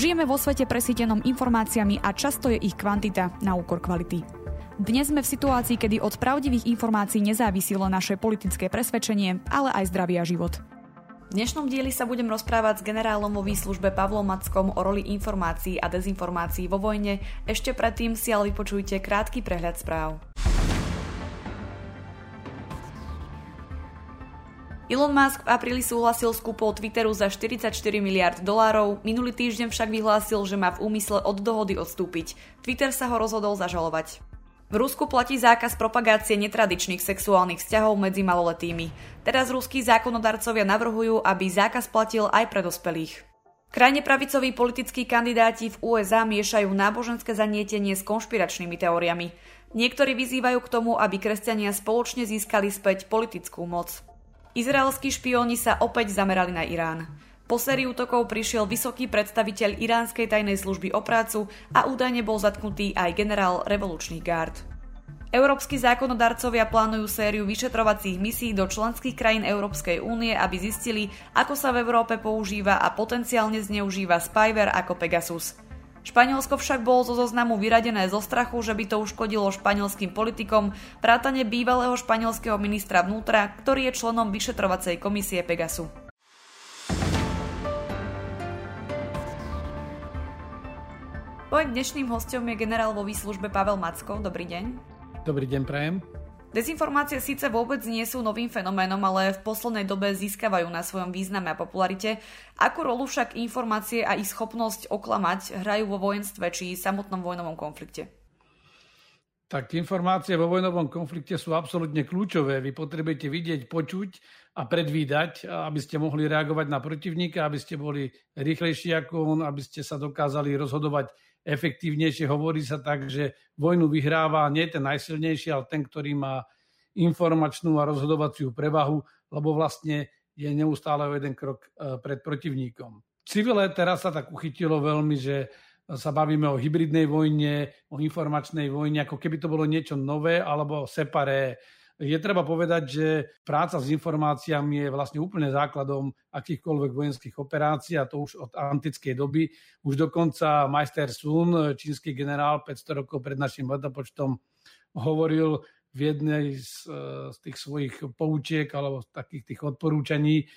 Žijeme vo svete presítenom informáciami a často je ich kvantita na úkor kvality. Dnes sme v situácii, kedy od pravdivých informácií nezávisí naše politické presvedčenie, ale aj zdravý a život. V dnešnom dieli sa budem rozprávať s generálom vo výslužbe Pavlom Mackom o roli informácií a dezinformácií vo vojne. Ešte predtým si ale vypočujte krátky prehľad správ. Elon Musk v apríli súhlasil s kúpou Twitteru za 44 miliard dolárov, minulý týždeň však vyhlásil, že má v úmysle od dohody odstúpiť. Twitter sa ho rozhodol zažalovať. V Rusku platí zákaz propagácie netradičných sexuálnych vzťahov medzi maloletými. Teraz ruskí zákonodarcovia navrhujú, aby zákaz platil aj pre dospelých. Krajne pravicoví politickí kandidáti v USA miešajú náboženské zanietenie s konšpiračnými teóriami. Niektorí vyzývajú k tomu, aby kresťania spoločne získali späť politickú moc. Izraelskí špióni sa opäť zamerali na Irán. Po sérii útokov prišiel vysoký predstaviteľ iránskej tajnej služby o prácu a údajne bol zatknutý aj generál revolučných gárd. Európsky zákonodarcovia plánujú sériu vyšetrovacích misií do členských krajín Európskej únie, aby zistili, ako sa v Európe používa a potenciálne zneužíva spyware ako Pegasus. Španielsko však bolo zo zoznamu vyradené zo strachu, že by to uškodilo španielským politikom, vrátane bývalého španielského ministra vnútra, ktorý je členom vyšetrovacej komisie Pegasu. Mojím dnešným hostom je generál vo výslužbe Pavel Macko. Dobrý deň. Dobrý deň, prajem. Dezinformácie síce vôbec nie sú novým fenoménom, ale v poslednej dobe získavajú na svojom význame a popularite. Akú rolu však informácie a ich schopnosť oklamať hrajú vo vojenstve či samotnom vojnovom konflikte? Tak informácie vo vojnovom konflikte sú absolútne kľúčové. Vy potrebujete vidieť, počuť a predvídať, aby ste mohli reagovať na protivníka, aby ste boli rýchlejší ako on, aby ste sa dokázali rozhodovať efektívnejšie. Hovorí sa tak, že vojnu vyhráva nie ten najsilnejší, ale ten, ktorý má informačnú a rozhodovaciu prevahu, lebo vlastne je neustále o jeden krok e, pred protivníkom. Civile teraz sa tak uchytilo veľmi, že sa bavíme o hybridnej vojne, o informačnej vojne, ako keby to bolo niečo nové alebo separé je treba povedať, že práca s informáciami je vlastne úplne základom akýchkoľvek vojenských operácií a to už od antickej doby. Už dokonca majster Sun, čínsky generál 500 rokov pred našim letopočtom, hovoril v jednej z, z tých svojich poučiek alebo takých tých odporúčaní,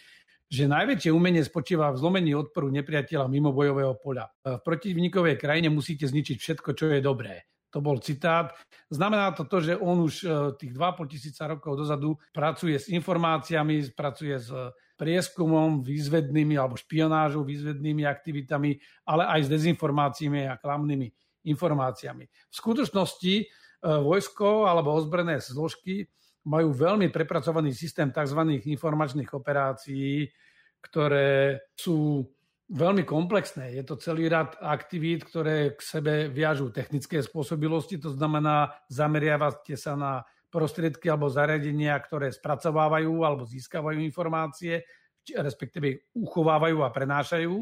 že najväčšie umenie spočíva v zlomení odporu nepriateľa mimo bojového poľa. V protivníkovej krajine musíte zničiť všetko, čo je dobré. To bol citát. Znamená to to, že on už e, tých 2,5 tisíca rokov dozadu pracuje s informáciami, pracuje s prieskumom výzvednými alebo špionážou, výzvednými aktivitami, ale aj s dezinformáciami a klamnými informáciami. V skutočnosti e, vojsko alebo ozbrojené zložky majú veľmi prepracovaný systém tzv. informačných operácií, ktoré sú veľmi komplexné. Je to celý rad aktivít, ktoré k sebe viažú technické spôsobilosti, to znamená, zameriavate sa na prostriedky alebo zariadenia, ktoré spracovávajú alebo získavajú informácie, respektíve uchovávajú a prenášajú,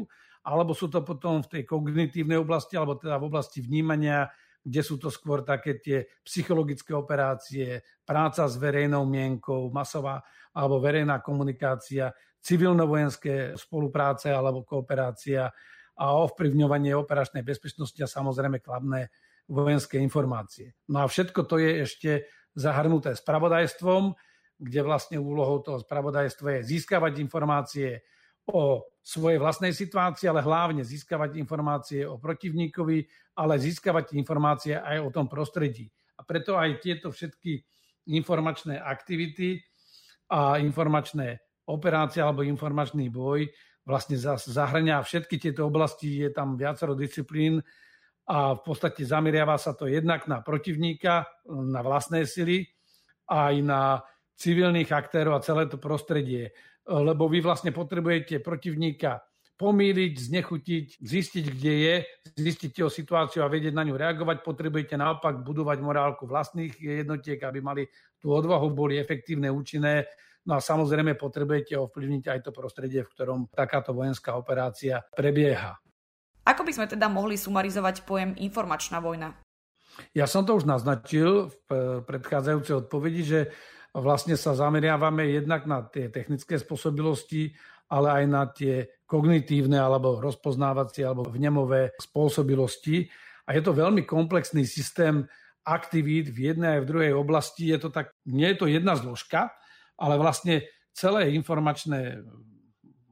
alebo sú to potom v tej kognitívnej oblasti, alebo teda v oblasti vnímania, kde sú to skôr také tie psychologické operácie, práca s verejnou mienkou, masová alebo verejná komunikácia, civilno-vojenské spolupráce alebo kooperácia a ovplyvňovanie operačnej bezpečnosti a samozrejme kladné vojenské informácie. No a všetko to je ešte zahrnuté spravodajstvom, kde vlastne úlohou toho spravodajstva je získavať informácie o svojej vlastnej situácii, ale hlavne získavať informácie o protivníkovi, ale získavať informácie aj o tom prostredí. A preto aj tieto všetky informačné aktivity a informačné operácie alebo informačný boj vlastne zahrania všetky tieto oblasti, je tam viacero disciplín a v podstate zameriava sa to jednak na protivníka, na vlastné sily, aj na civilných aktérov a celé to prostredie. Lebo vy vlastne potrebujete protivníka pomíriť, znechutiť, zistiť, kde je, zistiť jeho situáciu a vedieť na ňu reagovať. Potrebujete naopak budovať morálku vlastných jednotiek, aby mali tú odvahu, boli efektívne, účinné. No a samozrejme potrebujete ovplyvniť aj to prostredie, v ktorom takáto vojenská operácia prebieha. Ako by sme teda mohli sumarizovať pojem informačná vojna? Ja som to už naznačil v predchádzajúcej odpovedi, že vlastne sa zameriavame jednak na tie technické spôsobilosti, ale aj na tie kognitívne alebo rozpoznávacie alebo vnemové spôsobilosti. A je to veľmi komplexný systém aktivít v jednej aj v druhej oblasti. Je to tak, nie je to jedna zložka, ale vlastne celé informačné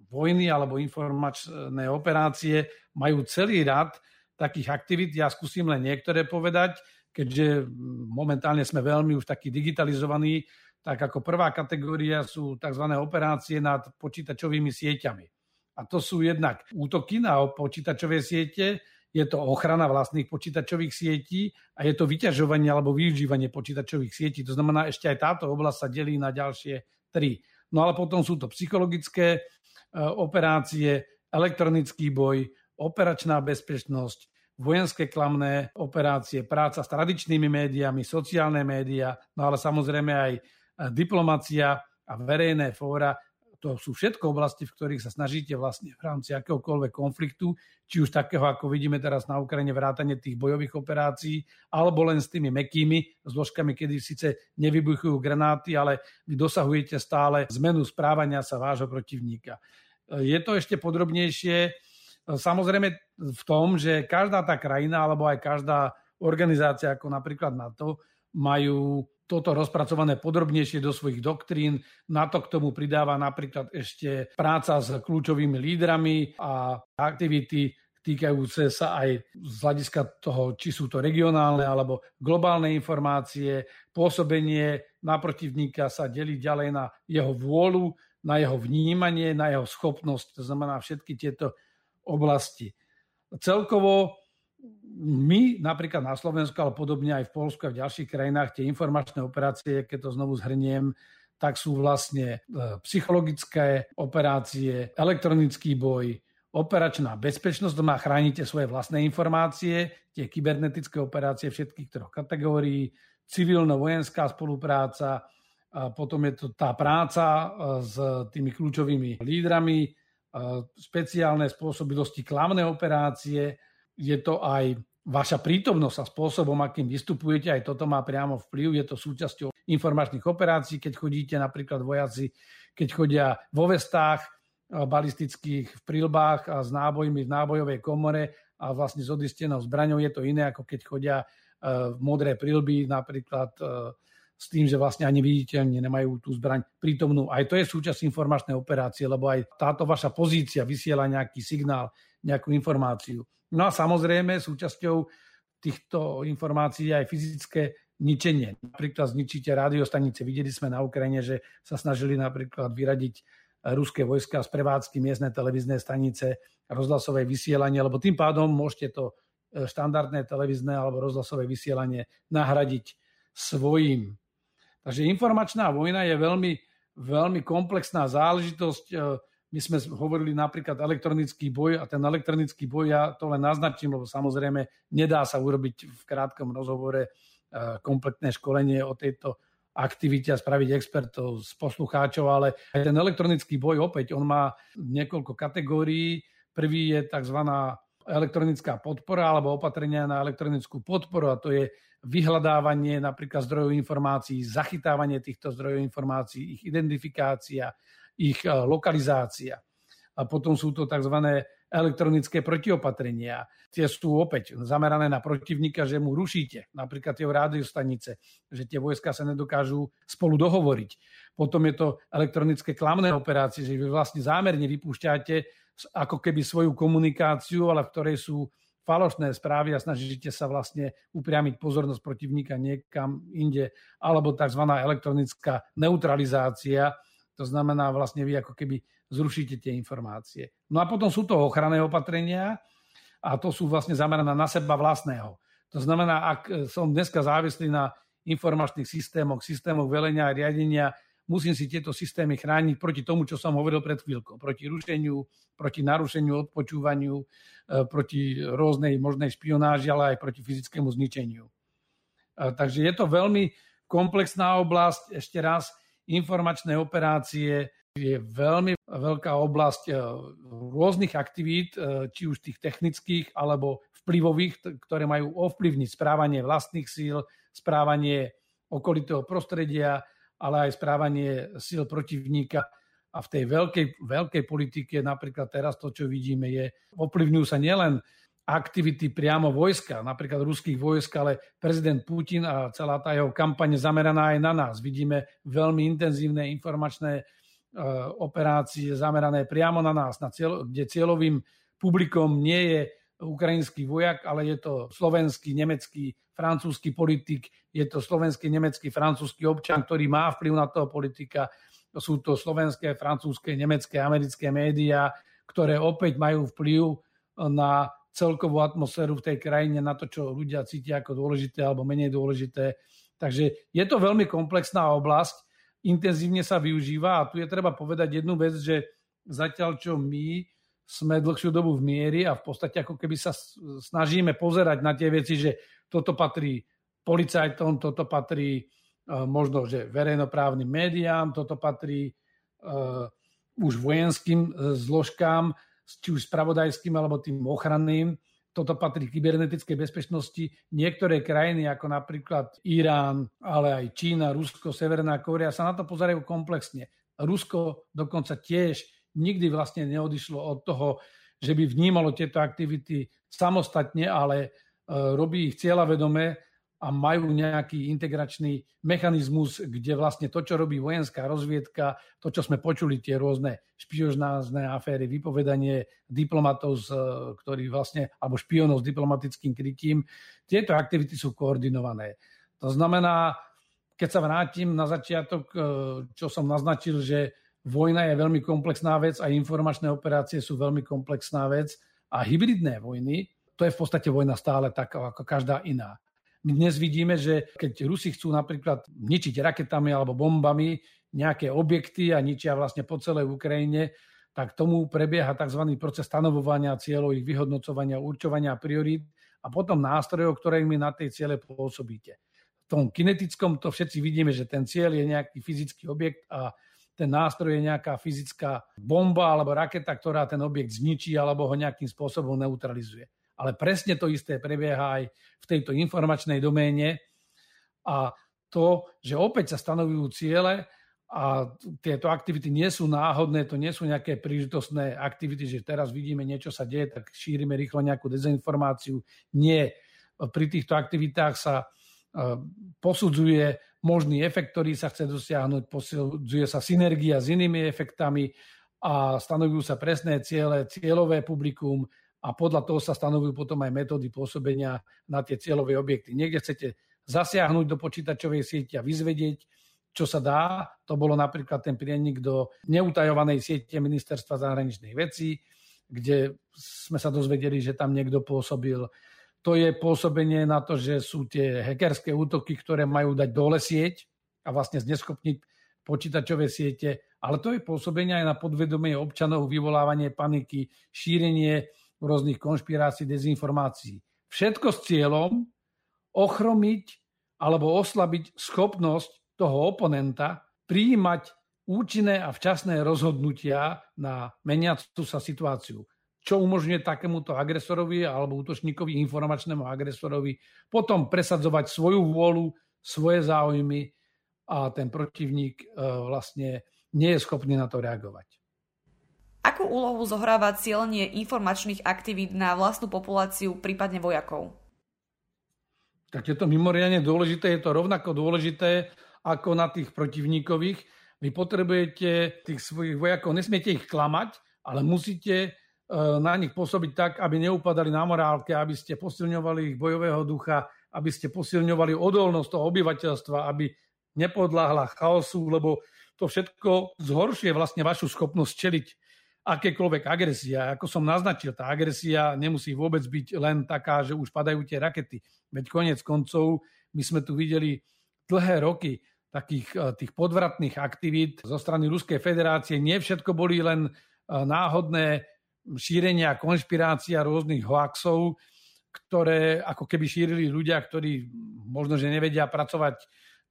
vojny alebo informačné operácie majú celý rad takých aktivít. Ja skúsim len niektoré povedať, keďže momentálne sme veľmi už takí digitalizovaní, tak ako prvá kategória sú tzv. operácie nad počítačovými sieťami. A to sú jednak útoky na počítačové siete, je to ochrana vlastných počítačových sietí a je to vyťažovanie alebo využívanie počítačových sietí. To znamená, ešte aj táto oblasť sa delí na ďalšie tri. No ale potom sú to psychologické e, operácie, elektronický boj, operačná bezpečnosť, vojenské klamné operácie, práca s tradičnými médiami, sociálne médiá, no ale samozrejme aj diplomacia a verejné fóra, to sú všetko oblasti, v ktorých sa snažíte vlastne v rámci akéhokoľvek konfliktu, či už takého, ako vidíme teraz na Ukrajine, vrátanie tých bojových operácií, alebo len s tými mekými zložkami, kedy síce nevybuchujú granáty, ale vy dosahujete stále zmenu správania sa vášho protivníka. Je to ešte podrobnejšie, samozrejme v tom, že každá tá krajina, alebo aj každá organizácia, ako napríklad NATO, majú toto rozpracované podrobnejšie do svojich doktrín. Na to k tomu pridáva napríklad ešte práca s kľúčovými lídrami a aktivity týkajúce sa aj z hľadiska toho, či sú to regionálne alebo globálne informácie. Pôsobenie na protivníka sa delí ďalej na jeho vôľu, na jeho vnímanie, na jeho schopnosť, to znamená všetky tieto oblasti. Celkovo my napríklad na Slovensku, ale podobne aj v Polsku a v ďalších krajinách tie informačné operácie, keď to znovu zhrniem, tak sú vlastne e, psychologické operácie, elektronický boj, operačná bezpečnosť, to má chránite svoje vlastné informácie, tie kybernetické operácie všetkých troch kategórií, civilno-vojenská spolupráca, a potom je to tá práca e, s tými kľúčovými lídrami, e, špeciálne spôsobilosti klamné operácie, je to aj vaša prítomnosť a spôsobom, akým vystupujete, aj toto má priamo vplyv. Je to súčasťou informačných operácií, keď chodíte napríklad vojaci, keď chodia vo vestách eh, balistických v prílbách a s nábojmi v nábojovej komore a vlastne s odistenou zbraňou. Je to iné, ako keď chodia eh, v modré prílby napríklad eh, s tým, že vlastne ani viditeľne nemajú tú zbraň prítomnú. Aj to je súčasť informačnej operácie, lebo aj táto vaša pozícia vysiela nejaký signál, nejakú informáciu. No a samozrejme súčasťou týchto informácií je aj fyzické ničenie. Napríklad zničíte rádiostanice. Videli sme na Ukrajine, že sa snažili napríklad vyradiť ruské vojska z prevádzky miestne televízne stanice, rozhlasové vysielanie, lebo tým pádom môžete to e, štandardné televízne alebo rozhlasové vysielanie nahradiť svojím. Takže informačná vojna je veľmi, veľmi komplexná záležitosť. E, my sme hovorili napríklad elektronický boj a ten elektronický boj, ja to len naznačím, lebo samozrejme nedá sa urobiť v krátkom rozhovore eh, kompletné školenie o tejto aktivite a spraviť expertov z poslucháčov, ale aj ten elektronický boj opäť, on má niekoľko kategórií. Prvý je tzv. elektronická podpora alebo opatrenia na elektronickú podporu a to je vyhľadávanie napríklad zdrojov informácií, zachytávanie týchto zdrojov informácií, ich identifikácia, ich eh, lokalizácia. A potom sú to tzv. elektronické protiopatrenia. Tie sú opäť zamerané na protivníka, že mu rušíte napríklad tie rádiostanice, že tie vojska sa nedokážu spolu dohovoriť. Potom je to elektronické klamné operácie, že vy vlastne zámerne vypúšťate ako keby svoju komunikáciu, ale v ktorej sú falošné správy a snažíte sa vlastne upriamiť pozornosť protivníka niekam inde, alebo tzv. elektronická neutralizácia, to znamená, vlastne vy ako keby zrušíte tie informácie. No a potom sú to ochranné opatrenia a to sú vlastne zamerané na seba vlastného. To znamená, ak som dneska závislý na informačných systémoch, systémoch velenia a riadenia, musím si tieto systémy chrániť proti tomu, čo som hovoril pred chvíľkou. Proti rušeniu, proti narušeniu, odpočúvaniu, e, proti rôznej možnej špionáži, ale aj proti fyzickému zničeniu. E, takže je to veľmi komplexná oblasť. Ešte raz, informačné operácie je veľmi veľká oblasť eh, rôznych aktivít, eh, či už tých technických alebo vplyvových, ktoré majú ovplyvniť správanie vlastných síl, správanie okolitého prostredia ale aj správanie síl protivníka. A v tej veľkej, veľkej politike, napríklad teraz to, čo vidíme, je, ovplyvňujú sa nielen aktivity priamo vojska, napríklad ruských vojsk, ale prezident Putin a celá tá jeho kampaň zameraná aj na nás. Vidíme veľmi intenzívne informačné e, operácie zamerané priamo na nás, na cieľ, kde cieľovým publikom nie je ukrajinský vojak, ale je to slovenský, nemecký, francúzsky politik, je to slovenský, nemecký, francúzsky občan, ktorý má vplyv na toho politika. Sú to slovenské, francúzske, nemecké, americké médiá, ktoré opäť majú vplyv na celkovú atmosféru v tej krajine, na to, čo ľudia cítia ako dôležité alebo menej dôležité. Takže je to veľmi komplexná oblasť, intenzívne sa využíva a tu je treba povedať jednu vec, že zatiaľ čo my sme dlhšiu dobu v miery a v podstate ako keby sa snažíme pozerať na tie veci, že toto patrí policajtom, toto patrí e, možno, že verejnoprávnym médiám, toto patrí uh, už vojenským e, zložkám, či už spravodajským alebo tým ochranným. Toto patrí kybernetickej bezpečnosti. Niektoré krajiny, ako napríklad Irán, ale aj Čína, Rusko, Severná Kórea, sa na to pozerajú komplexne. Rusko dokonca tiež nikdy vlastne neodišlo od toho, že by vnímalo tieto aktivity samostatne, ale e, robí ich cieľavedome a majú nejaký integračný mechanizmus, kde vlastne to, čo robí vojenská rozviedka, to, čo sme počuli, tie rôzne špiožnázne aféry, vypovedanie diplomatov, z, ktorí vlastne, alebo špionov s diplomatickým krytím, tieto aktivity sú koordinované. To znamená, keď sa vrátim na začiatok, e, čo som naznačil, že vojna je veľmi komplexná vec a informačné operácie sú veľmi komplexná vec a hybridné vojny, to je v podstate vojna stále taká ako každá iná. My dnes vidíme, že keď Rusi chcú napríklad ničiť raketami alebo bombami nejaké objekty a ničia vlastne po celej Ukrajine, tak tomu prebieha tzv. proces stanovovania cieľov, ich vyhodnocovania, určovania priorít a potom nástrojov, ktorými na tej ciele pôsobíte. V tom kinetickom to všetci vidíme, že ten cieľ je nejaký fyzický objekt a ten nástroj je nejaká fyzická bomba alebo raketa, ktorá ten objekt zničí alebo ho nejakým spôsobom neutralizuje ale presne to isté prebieha aj v tejto informačnej doméne a to, že opäť sa stanovujú ciele a tieto aktivity nie sú náhodné, to nie sú nejaké príležitostné aktivity, že teraz vidíme niečo sa deje, tak šírime rýchlo nejakú dezinformáciu. Nie. Pri týchto aktivitách sa e, posudzuje možný efekt, ktorý sa chce dosiahnuť, posudzuje sa synergia s inými efektami a stanovujú sa presné ciele, cieľové publikum, a podľa toho sa stanovujú potom aj metódy pôsobenia na tie cieľové objekty. Niekde chcete zasiahnuť do počítačovej siete a vyzvedieť, čo sa dá. To bolo napríklad ten prienik do neutajovanej siete ministerstva zahraničných vecí, kde sme sa dozvedeli, že tam niekto pôsobil. To je pôsobenie na to, že sú tie hackerské útoky, ktoré majú dať dole sieť a vlastne zneschopniť počítačové siete, ale to je pôsobenie aj na podvedomie občanov, vyvolávanie paniky, šírenie rôznych konšpirácií, dezinformácií. Všetko s cieľom ochromiť alebo oslabiť schopnosť toho oponenta prijímať účinné a včasné rozhodnutia na meniacu sa situáciu. Čo umožňuje takémuto agresorovi alebo útočníkovi, informačnému agresorovi potom presadzovať svoju vôľu, svoje záujmy a ten protivník e, vlastne nie je schopný na to reagovať. Akú úlohu zohráva cieľenie informačných aktivít na vlastnú populáciu, prípadne vojakov? Tak je to mimoriadne dôležité, je to rovnako dôležité ako na tých protivníkových. Vy potrebujete tých svojich vojakov, nesmiete ich klamať, ale musíte e, na nich pôsobiť tak, aby neupadali na morálke, aby ste posilňovali ich bojového ducha, aby ste posilňovali odolnosť toho obyvateľstva, aby nepodláhla chaosu, lebo to všetko zhoršuje vlastne vašu schopnosť čeliť akékoľvek agresia. Ako som naznačil, tá agresia nemusí vôbec byť len taká, že už padajú tie rakety. Veď konec koncov my sme tu videli dlhé roky takých eh, tých podvratných aktivít zo strany Ruskej federácie. Nie všetko boli len eh, náhodné šírenia konšpirácia rôznych hoaxov, ktoré ako keby šírili ľudia, ktorí možno, že nevedia pracovať eh,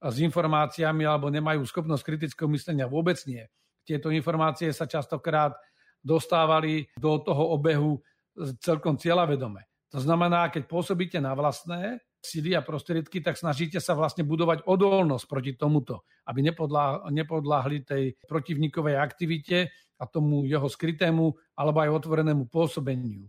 s informáciami alebo nemajú schopnosť kritického myslenia. Vôbec nie. Tieto informácie sa častokrát dostávali do toho obehu celkom cieľavedome. To znamená, keď pôsobíte na vlastné, sily a prostriedky, tak snažíte sa vlastne budovať odolnosť proti tomuto, aby nepodláhli tej protivníkovej aktivite a tomu jeho skrytému alebo aj otvorenému pôsobeniu.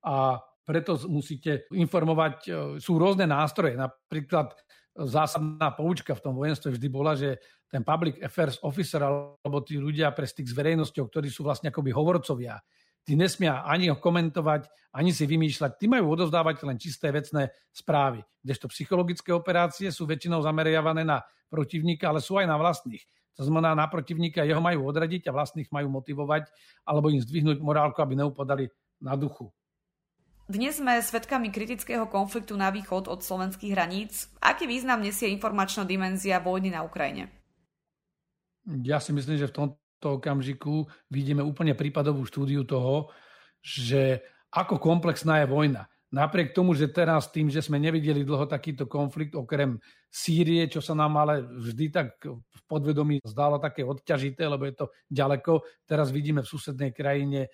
A preto musíte informovať, e, sú rôzne nástroje, napríklad zásadná poučka v tom vojenstve vždy bola, že ten public affairs officer alebo tí ľudia pre styk s verejnosťou, ktorí sú vlastne akoby hovorcovia, tí nesmia ani ho komentovať, ani si vymýšľať. Tí majú odozdávať len čisté vecné správy. Kdežto psychologické operácie sú väčšinou zameriavané na protivníka, ale sú aj na vlastných. To znamená, na protivníka jeho majú odradiť a vlastných majú motivovať alebo im zdvihnúť morálku, aby neupadali na duchu. Dnes sme svedkami kritického konfliktu na východ od slovenských hraníc. Aký význam nesie informačná dimenzia vojny na Ukrajine? Ja si myslím, že v tomto okamžiku vidíme úplne prípadovú štúdiu toho, že ako komplexná je vojna. Napriek tomu, že teraz tým, že sme nevideli dlho takýto konflikt, okrem Sýrie, čo sa nám ale vždy tak v podvedomí zdalo také odťažité, lebo je to ďaleko, teraz vidíme v susednej krajine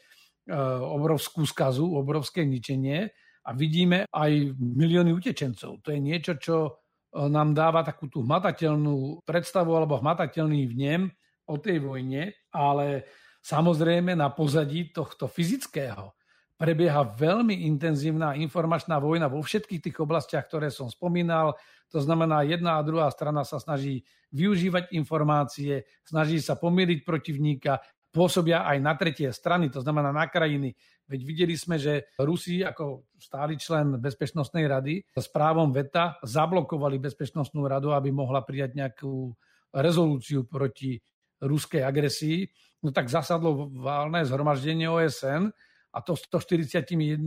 Eh, obrovskú skazu, obrovské ničenie a vidíme aj milióny utečencov. To je niečo, čo nám dáva takú tú hmatateľnú predstavu alebo hmatateľný vnem o tej vojne, ale samozrejme na pozadí tohto fyzického prebieha veľmi intenzívna informačná vojna vo všetkých tých oblastiach, ktoré som spomínal. To znamená, jedna a druhá strana sa snaží využívať informácie, snaží sa pomýriť protivníka, pôsobia aj na tretie strany, to znamená na krajiny. Veď videli sme, že Rusi ako stály člen Bezpečnostnej rady s právom VETA zablokovali Bezpečnostnú radu, aby mohla prijať nejakú rezolúciu proti ruskej agresii. No tak zasadlo válne zhromaždenie OSN a to 141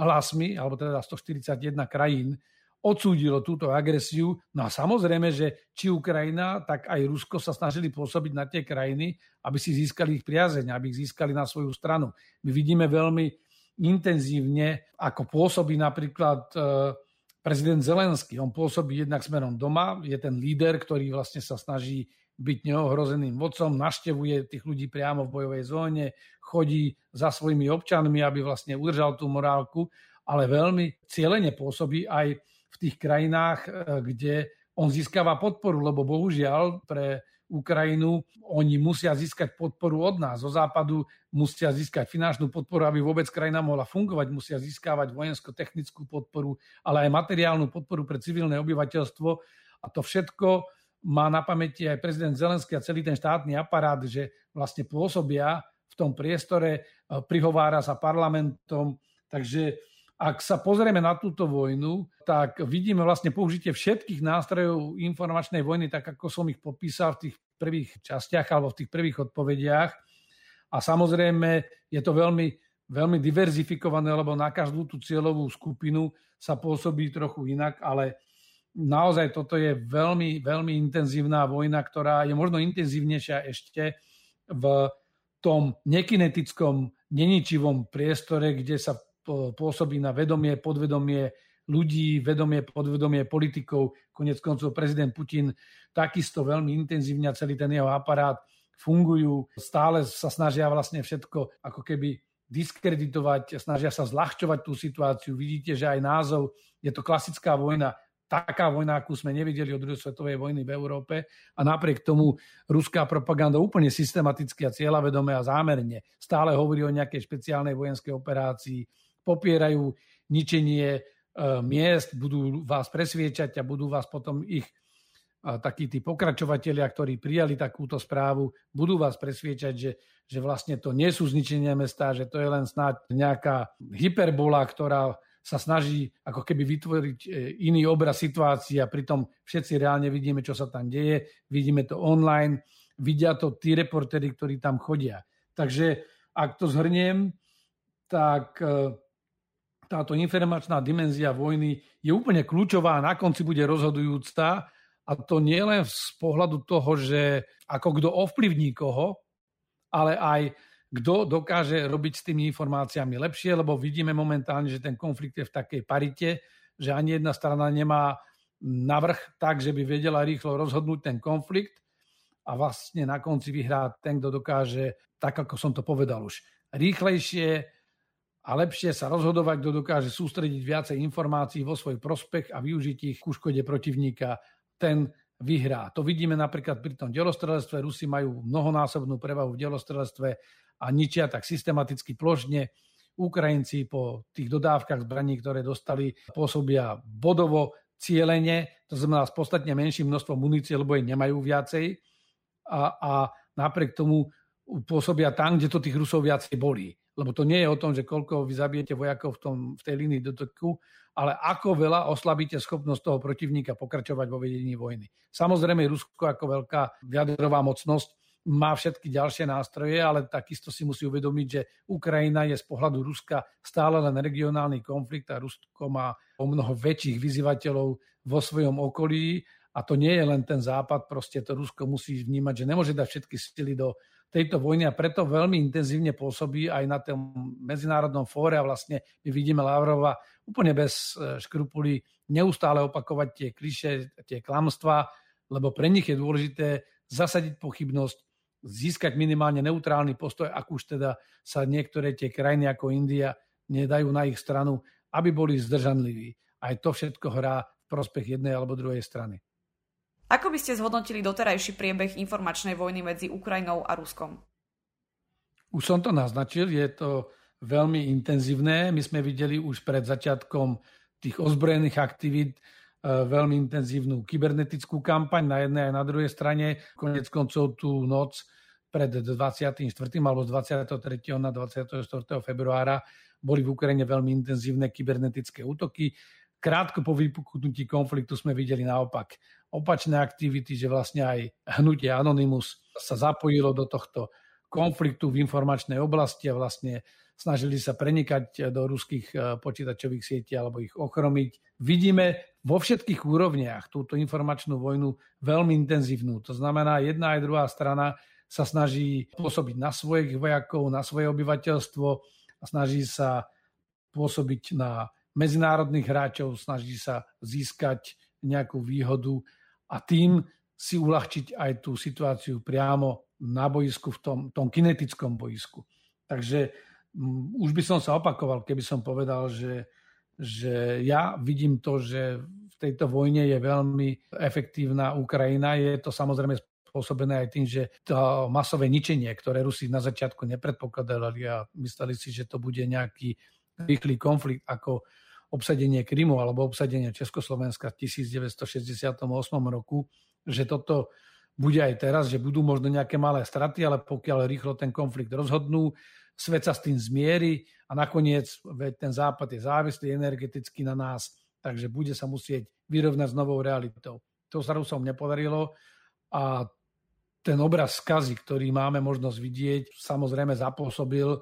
hlasmi, alebo teda 141 krajín odsúdilo túto agresiu. No a samozrejme, že či Ukrajina, tak aj Rusko sa snažili pôsobiť na tie krajiny, aby si získali ich priazeň, aby ich získali na svoju stranu. My vidíme veľmi intenzívne, ako pôsobí napríklad e, prezident Zelenský. On pôsobí jednak smerom doma, je ten líder, ktorý vlastne sa snaží byť neohrozeným vodcom, naštevuje tých ľudí priamo v bojovej zóne, chodí za svojimi občanmi, aby vlastne udržal tú morálku, ale veľmi cieľene pôsobí aj v tých krajinách, e, kde on získava podporu, lebo bohužiaľ pre Ukrajinu oni musia získať podporu od nás. Zo západu musia získať finančnú podporu, aby vôbec krajina mohla fungovať, musia získavať vojensko-technickú podporu, ale aj materiálnu podporu pre civilné obyvateľstvo. A to všetko má na pamäti aj prezident Zelenský a celý ten štátny aparát, že vlastne pôsobia v tom priestore, e, prihovára sa parlamentom. Takže ak sa pozrieme na túto vojnu, tak vidíme vlastne použitie všetkých nástrojov informačnej vojny, tak ako som ich popísal v tých prvých častiach alebo v tých prvých odpovediach. A samozrejme je to veľmi, veľmi diverzifikované, lebo na každú tú cieľovú skupinu sa pôsobí trochu inak, ale naozaj toto je veľmi, veľmi intenzívna vojna, ktorá je možno intenzívnejšia ešte v tom nekinetickom, neničivom priestore, kde sa pôsobí na vedomie, podvedomie ľudí, vedomie, podvedomie politikov. Konec koncov prezident Putin takisto veľmi intenzívne a celý ten jeho aparát fungujú. Stále sa snažia vlastne všetko ako keby diskreditovať, snažia sa zľahčovať tú situáciu. Vidíte, že aj názov, je to klasická vojna, taká vojna, akú sme nevideli od druhej svetovej vojny v Európe a napriek tomu ruská propaganda úplne systematicky a cieľavedome a zámerne stále hovorí o nejakej špeciálnej vojenskej operácii, popierajú ničenie e, miest, budú vás presviečať a budú vás potom ich takí tí pokračovatelia, ktorí prijali takúto správu, budú vás presviečať, že, že vlastne to nie sú zničenia mesta, že to je len snáď nejaká hyperbola, ktorá sa snaží ako keby vytvoriť e, iný obraz situácie a pritom všetci reálne vidíme, čo sa tam deje, vidíme to online, vidia to tí reportéri, ktorí tam chodia. Takže ak to zhrniem, tak e, táto informačná dimenzia vojny je úplne kľúčová a na konci bude rozhodujúca. A to nie len z pohľadu toho, že ako kto ovplyvní koho, ale aj kto dokáže robiť s tými informáciami lepšie, lebo vidíme momentálne, že ten konflikt je v takej parite, že ani jedna strana nemá navrh tak, že by vedela rýchlo rozhodnúť ten konflikt a vlastne na konci vyhrá ten, kto dokáže, tak ako som to povedal už, rýchlejšie, a lepšie sa rozhodovať, kto dokáže sústrediť viacej informácií vo svoj prospech a využiť ich ku škode protivníka, ten vyhrá. To vidíme napríklad pri tom delostrelectve. Rusi majú mnohonásobnú prevahu v delostrelectve a ničia tak systematicky plošne. Ukrajinci po tých dodávkach zbraní, ktoré dostali, pôsobia bodovo, cieľene, to znamená s podstatne menším množstvom munície, lebo jej nemajú viacej. A, a napriek tomu pôsobia tam, kde to tých Rusov viacej bolí. Lebo to nie je o tom, že koľko vy zabijete vojakov v, tom, v tej línii dotoku, ale ako veľa oslabíte schopnosť toho protivníka pokračovať vo vedení vojny. Samozrejme, Rusko ako veľká jadrová mocnosť má všetky ďalšie nástroje, ale takisto si musí uvedomiť, že Ukrajina je z pohľadu Ruska stále len regionálny konflikt a Rusko má o mnoho väčších vyzývateľov vo svojom okolí a to nie je len ten západ, proste to Rusko musí vnímať, že nemôže dať všetky sily do tejto vojny a preto veľmi intenzívne pôsobí aj na tom medzinárodnom fóre a vlastne my vidíme Lavrova úplne bez e, škrupulí neustále opakovať tie kliše, tie klamstvá, lebo pre nich je dôležité zasadiť pochybnosť, získať minimálne neutrálny postoj, ak už teda sa niektoré tie krajiny ako India nedajú na ich stranu, aby boli zdržanliví. Aj to všetko hrá v prospech jednej alebo druhej strany. Ako by ste zhodnotili doterajší priebeh informačnej vojny medzi Ukrajinou a Ruskom? Už som to naznačil, je to veľmi intenzívne. My sme videli už pred začiatkom tých ozbrojených aktivít E, veľmi intenzívnu kybernetickú kampaň na jednej aj na druhej strane. Konec koncov tú noc pred 24. alebo z 23. na 24. februára boli v Ukrajine veľmi intenzívne kybernetické útoky. Krátko po vypuknutí konfliktu sme videli naopak opačné aktivity, že vlastne aj hnutie Anonymous sa zapojilo do tohto konfliktu v informačnej oblasti a vlastne snažili sa prenikať do ruských e, počítačových sietí alebo ich ochromiť. Vidíme vo všetkých úrovniach túto informačnú vojnu veľmi intenzívnu. To znamená, jedna aj druhá strana sa snaží pôsobiť na svojich vojakov, na svoje obyvateľstvo a snaží sa pôsobiť na medzinárodných hráčov, snaží sa získať nejakú výhodu a tým si uľahčiť aj tú situáciu priamo na boisku, v tom, tom kinetickom boisku. Takže um, už by som sa opakoval, keby som povedal, že že ja vidím to, že v tejto vojne je veľmi efektívna Ukrajina. Je to samozrejme spôsobené aj tým, že to masové ničenie, ktoré Rusi na začiatku nepredpokladali a mysleli si, že to bude nejaký rýchly konflikt ako obsadenie Krymu alebo obsadenie Československa v 1968 roku, že toto bude aj teraz, že budú možno nejaké malé straty, ale pokiaľ rýchlo ten konflikt rozhodnú, svet sa s tým zmierí a nakoniec veď ten západ je závislý energeticky na nás, takže bude sa musieť vyrovnať s novou realitou. To sa Rusom nepodarilo a ten obraz skazy, ktorý máme možnosť vidieť, samozrejme zapôsobil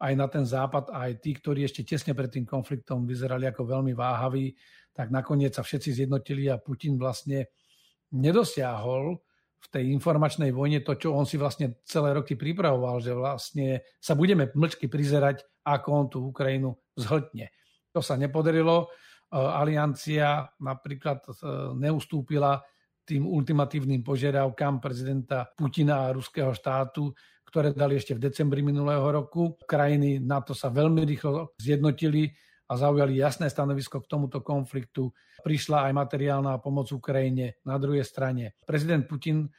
aj na ten západ aj tí, ktorí ešte tesne pred tým konfliktom vyzerali ako veľmi váhaví, tak nakoniec sa všetci zjednotili a Putin vlastne nedosiahol v tej informačnej vojne to, čo on si vlastne celé roky pripravoval, že vlastne sa budeme mlčky prizerať, ako on tú Ukrajinu zhltne. To sa nepodarilo. E, aliancia napríklad e, neustúpila tým ultimatívnym požiadavkám prezidenta Putina a ruského štátu, ktoré dali ešte v decembri minulého roku. Krajiny na to sa veľmi rýchlo zjednotili a zaujali jasné stanovisko k tomuto konfliktu. Prišla aj materiálna pomoc Ukrajine na druhej strane. Prezident Putin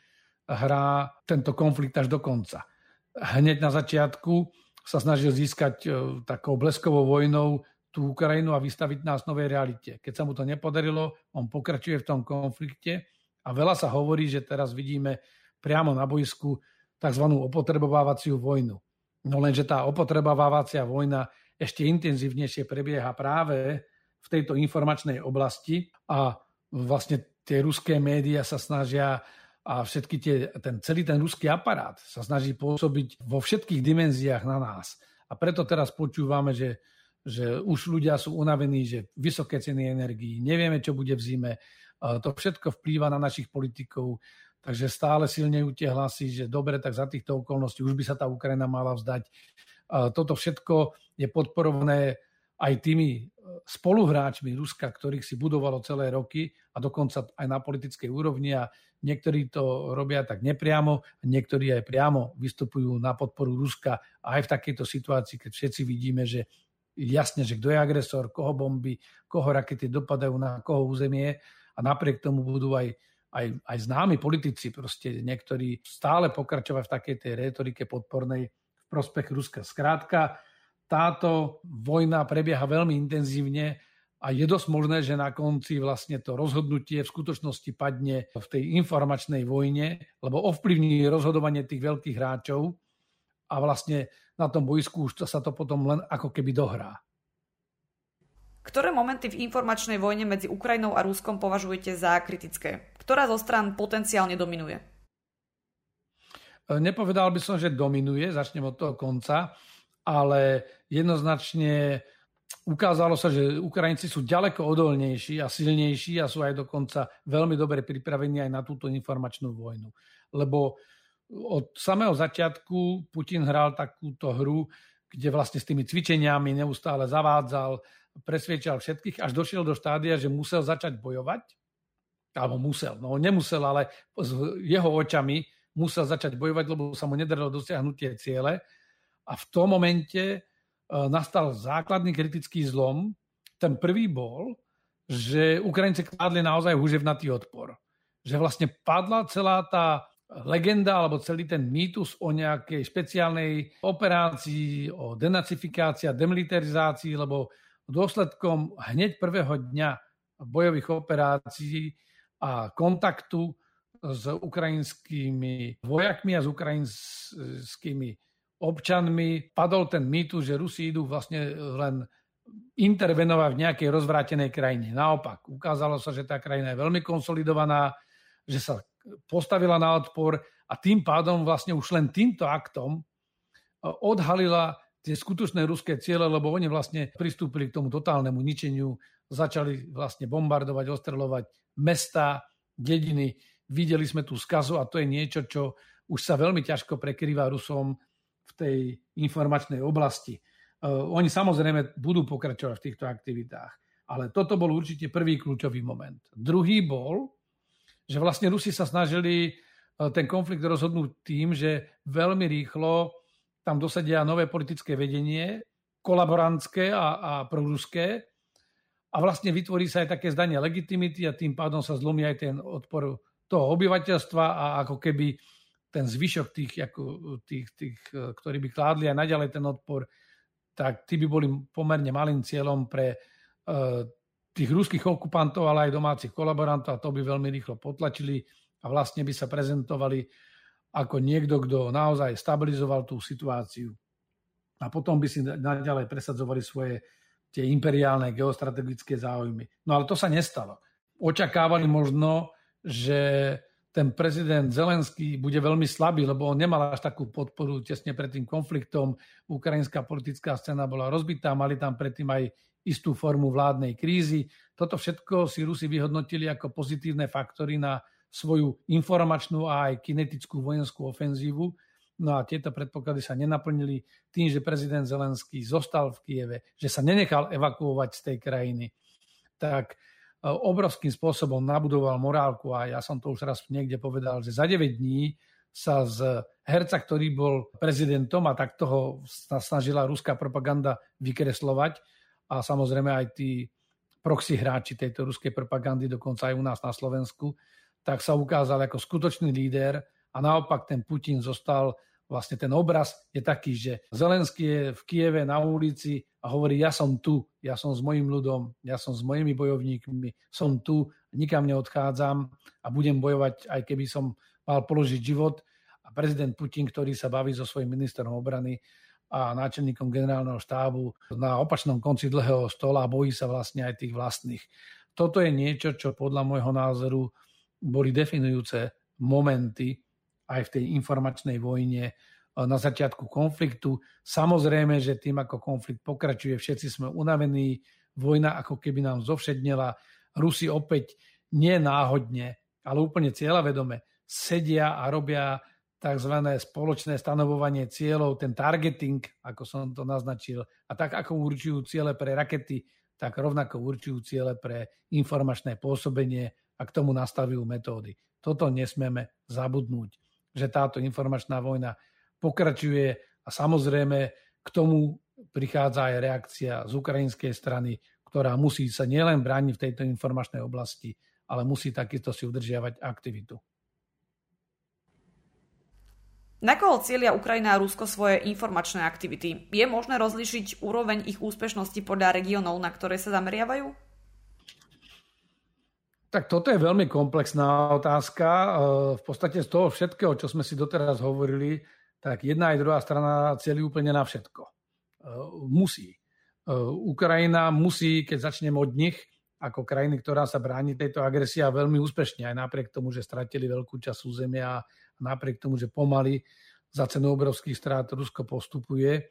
hrá tento konflikt až do konca. Hneď na začiatku sa snažil získať e, takou bleskovou vojnou tú Ukrajinu a vystaviť nás novej realite. Keď sa mu to nepodarilo, on pokračuje v tom konflikte a veľa sa hovorí, že teraz vidíme priamo na boisku tzv. opotrebovávaciu vojnu. No lenže tá opotrebovávacia vojna ešte intenzívnejšie prebieha práve v tejto informačnej oblasti a vlastne tie ruské médiá sa snažia a všetky tie, ten, celý ten ruský aparát sa snaží pôsobiť vo všetkých dimenziách na nás. A preto teraz počúvame, že, že už ľudia sú unavení, že vysoké ceny energií, nevieme, čo bude v zime. To všetko vplýva na našich politikov, takže stále silnejú tie hlasy, že dobre, tak za týchto okolností už by sa tá Ukrajina mala vzdať. Toto všetko je podporované aj tými e, spoluhráčmi Ruska, ktorých si budovalo celé roky a dokonca aj na politickej úrovni a niektorí to robia tak nepriamo a niektorí aj priamo vystupujú na podporu Ruska aj v takejto situácii, keď všetci vidíme, že jasne, že kto je agresor, koho bomby, koho rakety dopadajú na koho územie a napriek tomu budú aj, aj, aj známi politici, proste niektorí stále pokračovať v takej tej retorike podpornej v prospech Ruska. Skrátka, táto vojna prebieha veľmi intenzívne a je dosť možné, že na konci vlastne to rozhodnutie v skutočnosti padne v tej informačnej vojne, lebo ovplyvní rozhodovanie tých veľkých hráčov a vlastne na tom boisku už sa to potom len ako keby dohrá. Ktoré momenty v informačnej vojne medzi Ukrajinou a Ruskom považujete za kritické? Ktorá zo stran potenciálne dominuje? E, nepovedal by som, že dominuje, začnem od toho konca, ale jednoznačne ukázalo sa, že Ukrajinci sú ďaleko odolnejší a silnejší a sú aj dokonca veľmi dobre pripravení aj na túto informačnú vojnu. Lebo od samého začiatku Putin hral takúto hru, kde vlastne s tými cvičeniami neustále zavádzal, presviečal všetkých, až došiel do štádia, že musel začať bojovať. Alebo musel, no nemusel, ale s jeho očami musel začať bojovať, lebo sa mu nedarilo dosiahnuť tie ciele. A v tom momente e, nastal základný kritický zlom. Ten prvý bol, že Ukrajinci kládli naozaj húževnatý odpor. Že vlastne padla celá tá legenda alebo celý ten mýtus o nejakej špeciálnej operácii, o denacifikácii a demilitarizácii, lebo dôsledkom hneď prvého dňa bojových operácií a kontaktu s ukrajinskými vojakmi a s ukrajinskými občanmi padol ten mýtus, že Rusi idú vlastne len intervenovať v nejakej rozvrátenej krajine. Naopak, ukázalo sa, že tá krajina je veľmi konsolidovaná, že sa postavila na odpor a tým pádom vlastne už len týmto aktom odhalila tie skutočné ruské ciele, lebo oni vlastne pristúpili k tomu totálnemu ničeniu, začali vlastne bombardovať, ostreľovať mesta, dediny. Videli sme tú skazu a to je niečo, čo už sa veľmi ťažko prekrýva Rusom v tej informačnej oblasti. E, oni samozrejme budú pokračovať v týchto aktivitách, ale toto bol určite prvý kľúčový moment. Druhý bol, že vlastne Rusi sa snažili e, ten konflikt rozhodnúť tým, že veľmi rýchlo tam dosadia nové politické vedenie, kolaborantské a, a proruské. A vlastne vytvorí sa aj také zdanie legitimity a tým pádom sa zlomí aj ten odpor toho obyvateľstva a ako keby ten zvyšok tých, ako, tých, tých, e, ktorí by kládli aj naďalej ten odpor, tak tí by boli pomerne malým cieľom pre uh, tých ruských okupantov, ale aj domácich kolaborantov a to by veľmi rýchlo potlačili a vlastne by sa prezentovali ako niekto, kto naozaj stabilizoval tú situáciu. A potom by si naďalej presadzovali svoje tie imperiálne geostrategické záujmy. No ale to sa nestalo. Očakávali možno, že ten prezident Zelenský bude veľmi slabý, lebo on nemal až takú podporu tesne pred tým konfliktom. Ukrajinská politická scéna bola rozbitá, mali tam predtým aj istú formu vládnej krízy. Toto všetko si Rusi vyhodnotili ako pozitívne faktory na svoju informačnú a aj kinetickú vojenskú ofenzívu. No a tieto predpoklady sa nenaplnili tým, že prezident Zelenský zostal v Kieve, že sa nenechal evakuovať z tej krajiny. Tak e, obrovským spôsobom nabudoval morálku a ja som to už raz niekde povedal, že za 9 dní sa z herca, ktorý bol prezidentom a tak toho snažila ruská propaganda vykreslovať, a samozrejme aj tí proxy hráči tejto ruskej propagandy, dokonca aj u nás na Slovensku, tak sa ukázal ako skutočný líder a naopak ten Putin zostal, vlastne ten obraz je taký, že Zelenský je v Kieve na ulici a hovorí, ja som tu, ja som s mojim ľudom, ja som s mojimi bojovníkmi, som tu, nikam neodchádzam a budem bojovať, aj keby som mal položiť život. A prezident Putin, ktorý sa baví so svojím ministrom obrany, a náčelníkom generálneho štábu na opačnom konci dlhého stola a bojí sa vlastne aj tých vlastných. Toto je niečo, čo podľa môjho názoru boli definujúce momenty aj v tej informačnej vojne na začiatku konfliktu. Samozrejme, že tým, ako konflikt pokračuje, všetci sme unavení, vojna ako keby nám zovšednela. Rusi opäť nie náhodne, ale úplne cieľavedome sedia a robia tzv. spoločné stanovovanie cieľov, ten targeting, ako som to naznačil, a tak ako určujú ciele pre rakety, tak rovnako určujú ciele pre informačné pôsobenie a k tomu nastavujú metódy. Toto nesmieme zabudnúť, že táto informačná vojna pokračuje a samozrejme k tomu prichádza aj reakcia z ukrajinskej strany, ktorá musí sa nielen brániť v tejto informačnej oblasti, ale musí takisto si udržiavať aktivitu. Na koho cieľia Ukrajina a Rusko svoje informačné aktivity? Je možné rozlišiť úroveň ich úspešnosti podľa regiónov, na ktoré sa zameriavajú? Tak toto je veľmi komplexná otázka. E, v podstate z toho všetkého, čo sme si doteraz hovorili, tak jedna aj druhá strana cieľi úplne na všetko. E, musí. E, Ukrajina musí, keď začneme od nich, ako krajiny, ktorá sa bráni tejto agresie a veľmi úspešne, aj napriek tomu, že stratili veľkú časť územia a napriek tomu, že pomaly za cenu obrovských strát Rusko postupuje,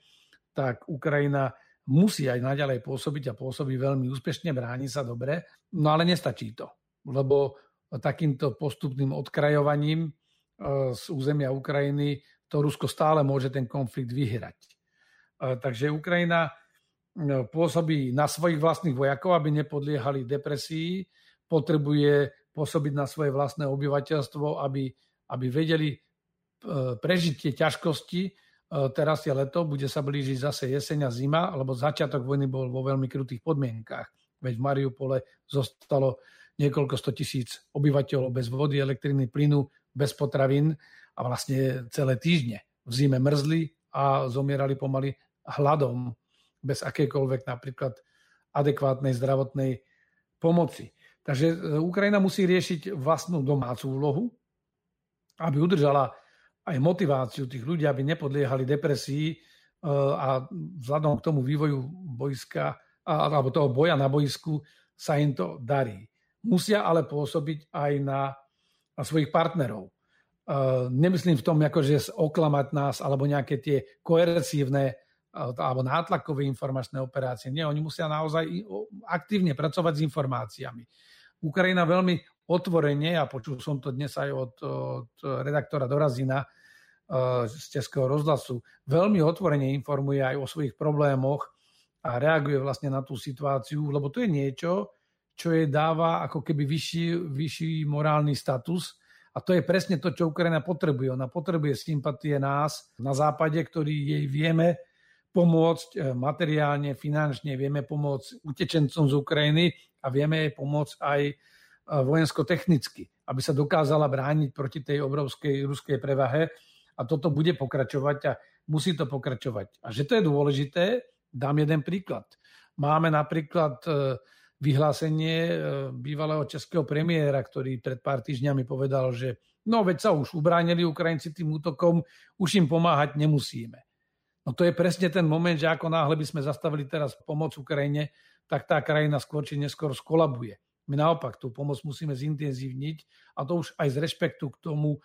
tak Ukrajina musí aj naďalej pôsobiť a pôsobí veľmi úspešne, bráni sa dobre, no ale nestačí to, lebo takýmto postupným odkrajovaním e, z územia Ukrajiny to Rusko stále môže ten konflikt vyhrať. E, takže Ukrajina e, pôsobí na svojich vlastných vojakov, aby nepodliehali depresii, potrebuje pôsobiť na svoje vlastné obyvateľstvo, aby aby vedeli prežiť tie ťažkosti. Teraz je leto, bude sa blížiť zase jeseň a zima, lebo začiatok vojny bol vo veľmi krutých podmienkách. Veď v Mariupole zostalo niekoľko sto tisíc obyvateľov bez vody, elektriny, plynu, bez potravín a vlastne celé týždne v zime mrzli a zomierali pomaly hladom bez akékoľvek napríklad adekvátnej zdravotnej pomoci. Takže e, Ukrajina musí riešiť vlastnú domácu úlohu, aby udržala aj motiváciu tých ľudí, aby nepodliehali depresii e, a vzhľadom k tomu vývoju boiska alebo toho boja na boisku sa im to darí. Musia ale pôsobiť aj na, na svojich partnerov. E, nemyslím v tom, že oklamať nás alebo nejaké tie koercívne e, alebo nátlakové informačné operácie. Nie, oni musia naozaj aktívne pracovať s informáciami. Ukrajina veľmi otvorene, a počul som to dnes aj od, od redaktora Dorazina eh, z Českého rozhlasu, veľmi otvorene informuje aj o svojich problémoch a reaguje vlastne na tú situáciu, lebo to je niečo, čo jej dáva ako keby vyšší, vyšší morálny status. A to je presne to, čo Ukrajina potrebuje. Ona potrebuje sympatie nás na západe, ktorí jej vieme pomôcť eh, materiálne, finančne, vieme pomôcť utečencom z Ukrajiny a vieme jej pomôcť aj vojensko-technicky, aby sa dokázala brániť proti tej obrovskej ruskej prevahe. A toto bude pokračovať a musí to pokračovať. A že to je dôležité, dám jeden príklad. Máme napríklad e, vyhlásenie e, bývalého českého premiéra, ktorý pred pár týždňami povedal, že no veď sa už ubránili Ukrajinci tým útokom, už im pomáhať nemusíme. No to je presne ten moment, že ako náhle by sme zastavili teraz pomoc Ukrajine, tak tá krajina skôr či neskôr skolabuje. My naopak tú pomoc musíme zintenzívniť a to už aj z rešpektu k tomu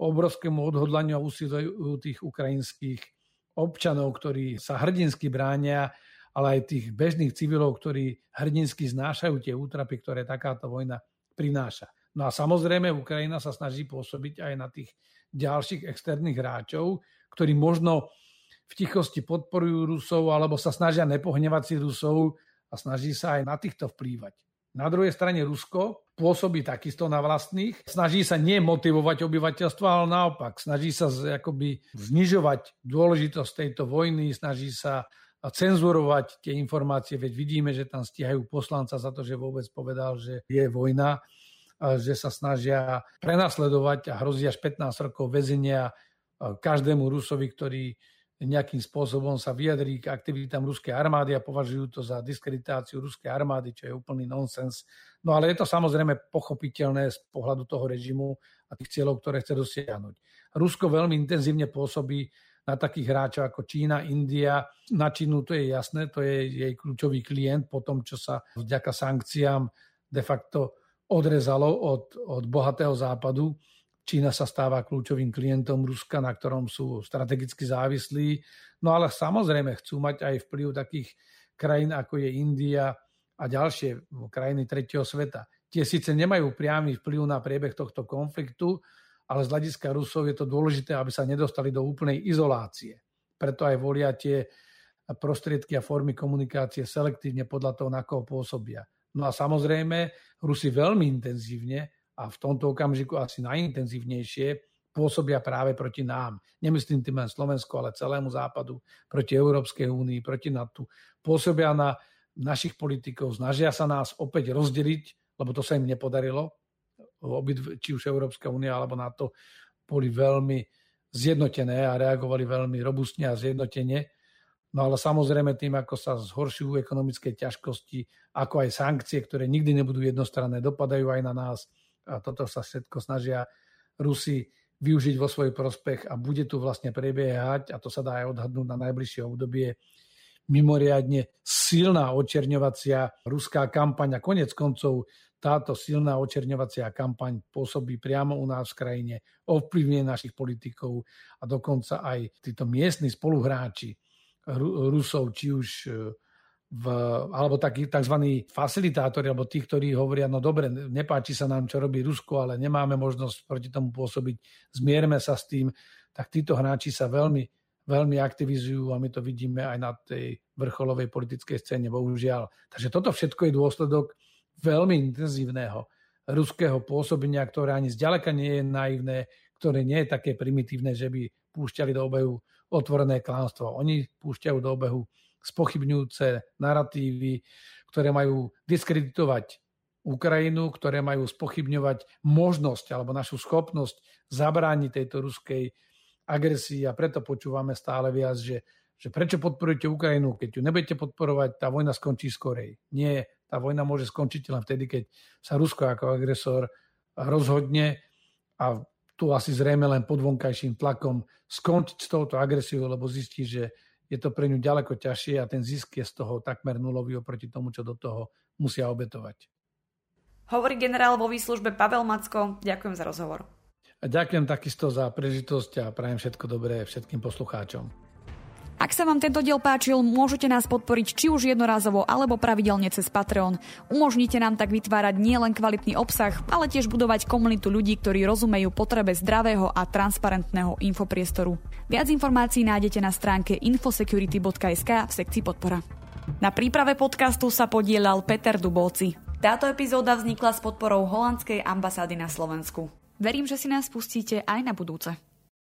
obrovskému odhodlaniu a úsiliu tých ukrajinských občanov, ktorí sa hrdinsky bránia, ale aj tých bežných civilov, ktorí hrdinsky znášajú tie útrapy, ktoré takáto vojna prináša. No a samozrejme Ukrajina sa snaží pôsobiť aj na tých ďalších externých hráčov, ktorí možno v tichosti podporujú Rusov alebo sa snažia nepohnevať si Rusov a snaží sa aj na týchto vplývať. Na druhej strane Rusko pôsobí takisto na vlastných. Snaží sa nemotivovať obyvateľstvo, ale naopak. Snaží sa akoby znižovať dôležitosť tejto vojny, snaží sa cenzurovať tie informácie, veď vidíme, že tam stíhajú poslanca za to, že vôbec povedal, že je vojna, že sa snažia prenasledovať a hrozí až 15 rokov väzenia každému Rusovi, ktorý nejakým spôsobom sa vyjadrí k aktivitám ruskej armády a považujú to za diskreditáciu ruskej armády, čo je úplný nonsens. No ale je to samozrejme pochopiteľné z pohľadu toho režimu a tých cieľov, ktoré chce dosiahnuť. Rusko veľmi intenzívne pôsobí na takých hráčov ako Čína, India. Na Čínu to je jasné, to je jej kľúčový klient po tom, čo sa vďaka sankciám de facto odrezalo od, od bohatého západu Čína sa stáva kľúčovým klientom Ruska, na ktorom sú strategicky závislí. No ale samozrejme chcú mať aj vplyv takých krajín, ako je India a ďalšie krajiny tretieho sveta. Tie síce nemajú priamy vplyv na priebeh tohto konfliktu, ale z hľadiska Rusov je to dôležité, aby sa nedostali do úplnej izolácie. Preto aj volia tie prostriedky a formy komunikácie selektívne podľa toho, na koho pôsobia. No a samozrejme, Rusi veľmi intenzívne a v tomto okamžiku asi najintenzívnejšie pôsobia práve proti nám. Nemyslím tým len Slovensku, ale celému západu, proti Európskej únii, proti NATO. Pôsobia na našich politikov, snažia sa nás opäť rozdeliť, lebo to sa im nepodarilo. Či už Európska únia alebo NATO boli veľmi zjednotené a reagovali veľmi robustne a zjednotene. No ale samozrejme tým, ako sa zhoršujú ekonomické ťažkosti, ako aj sankcie, ktoré nikdy nebudú jednostranné, dopadajú aj na nás. A toto sa všetko snažia Rusi využiť vo svoj prospech a bude tu vlastne prebiehať, a to sa dá aj odhadnúť na najbližšie obdobie, mimoriadne silná očerňovacia ruská kampaň a konec koncov táto silná očerňovacia kampaň pôsobí priamo u nás v krajine, ovplyvňuje našich politikov a dokonca aj títo miestni spoluhráči Rusov, či už e, v, alebo takí tzv. facilitátori, alebo tí, ktorí hovoria, no dobre, nepáči sa nám, čo robí Rusko, ale nemáme možnosť proti tomu pôsobiť, zmierme sa s tým, tak títo hráči sa veľmi, veľmi aktivizujú a my to vidíme aj na tej vrcholovej politickej scéne, bohužiaľ. Takže toto všetko je dôsledok veľmi intenzívneho ruského pôsobenia, ktoré ani zďaleka nie je naivné, ktoré nie je také primitívne, že by púšťali do obehu otvorené klánstvo. Oni púšťajú do obehu spochybňujúce narratívy, ktoré majú diskreditovať Ukrajinu, ktoré majú spochybňovať možnosť alebo našu schopnosť zabrániť tejto ruskej agresii a preto počúvame stále viac, že, že prečo podporujete Ukrajinu, keď ju nebudete podporovať, tá vojna skončí skorej. Nie, tá vojna môže skončiť len vtedy, keď sa Rusko ako agresor rozhodne a tu asi zrejme len pod vonkajším tlakom skončiť s touto agresiou, lebo zistí, že je to pre ňu ďaleko ťažšie a ten zisk je z toho takmer nulový oproti tomu, čo do toho musia obetovať. Hovorí generál vo výslužbe Pavel Macko. Ďakujem za rozhovor. A ďakujem takisto za prežitosť a prajem všetko dobré všetkým poslucháčom. Ak sa vám tento diel páčil, môžete nás podporiť či už jednorázovo alebo pravidelne cez Patreon. Umožnite nám tak vytvárať nielen kvalitný obsah, ale tiež budovať komunitu ľudí, ktorí rozumejú potrebe zdravého a transparentného infopriestoru. Viac informácií nájdete na stránke infosecurity.sk v sekcii podpora. Na príprave podcastu sa podielal Peter Dubovci. Táto epizóda vznikla s podporou holandskej ambasády na Slovensku. Verím, že si nás pustíte aj na budúce.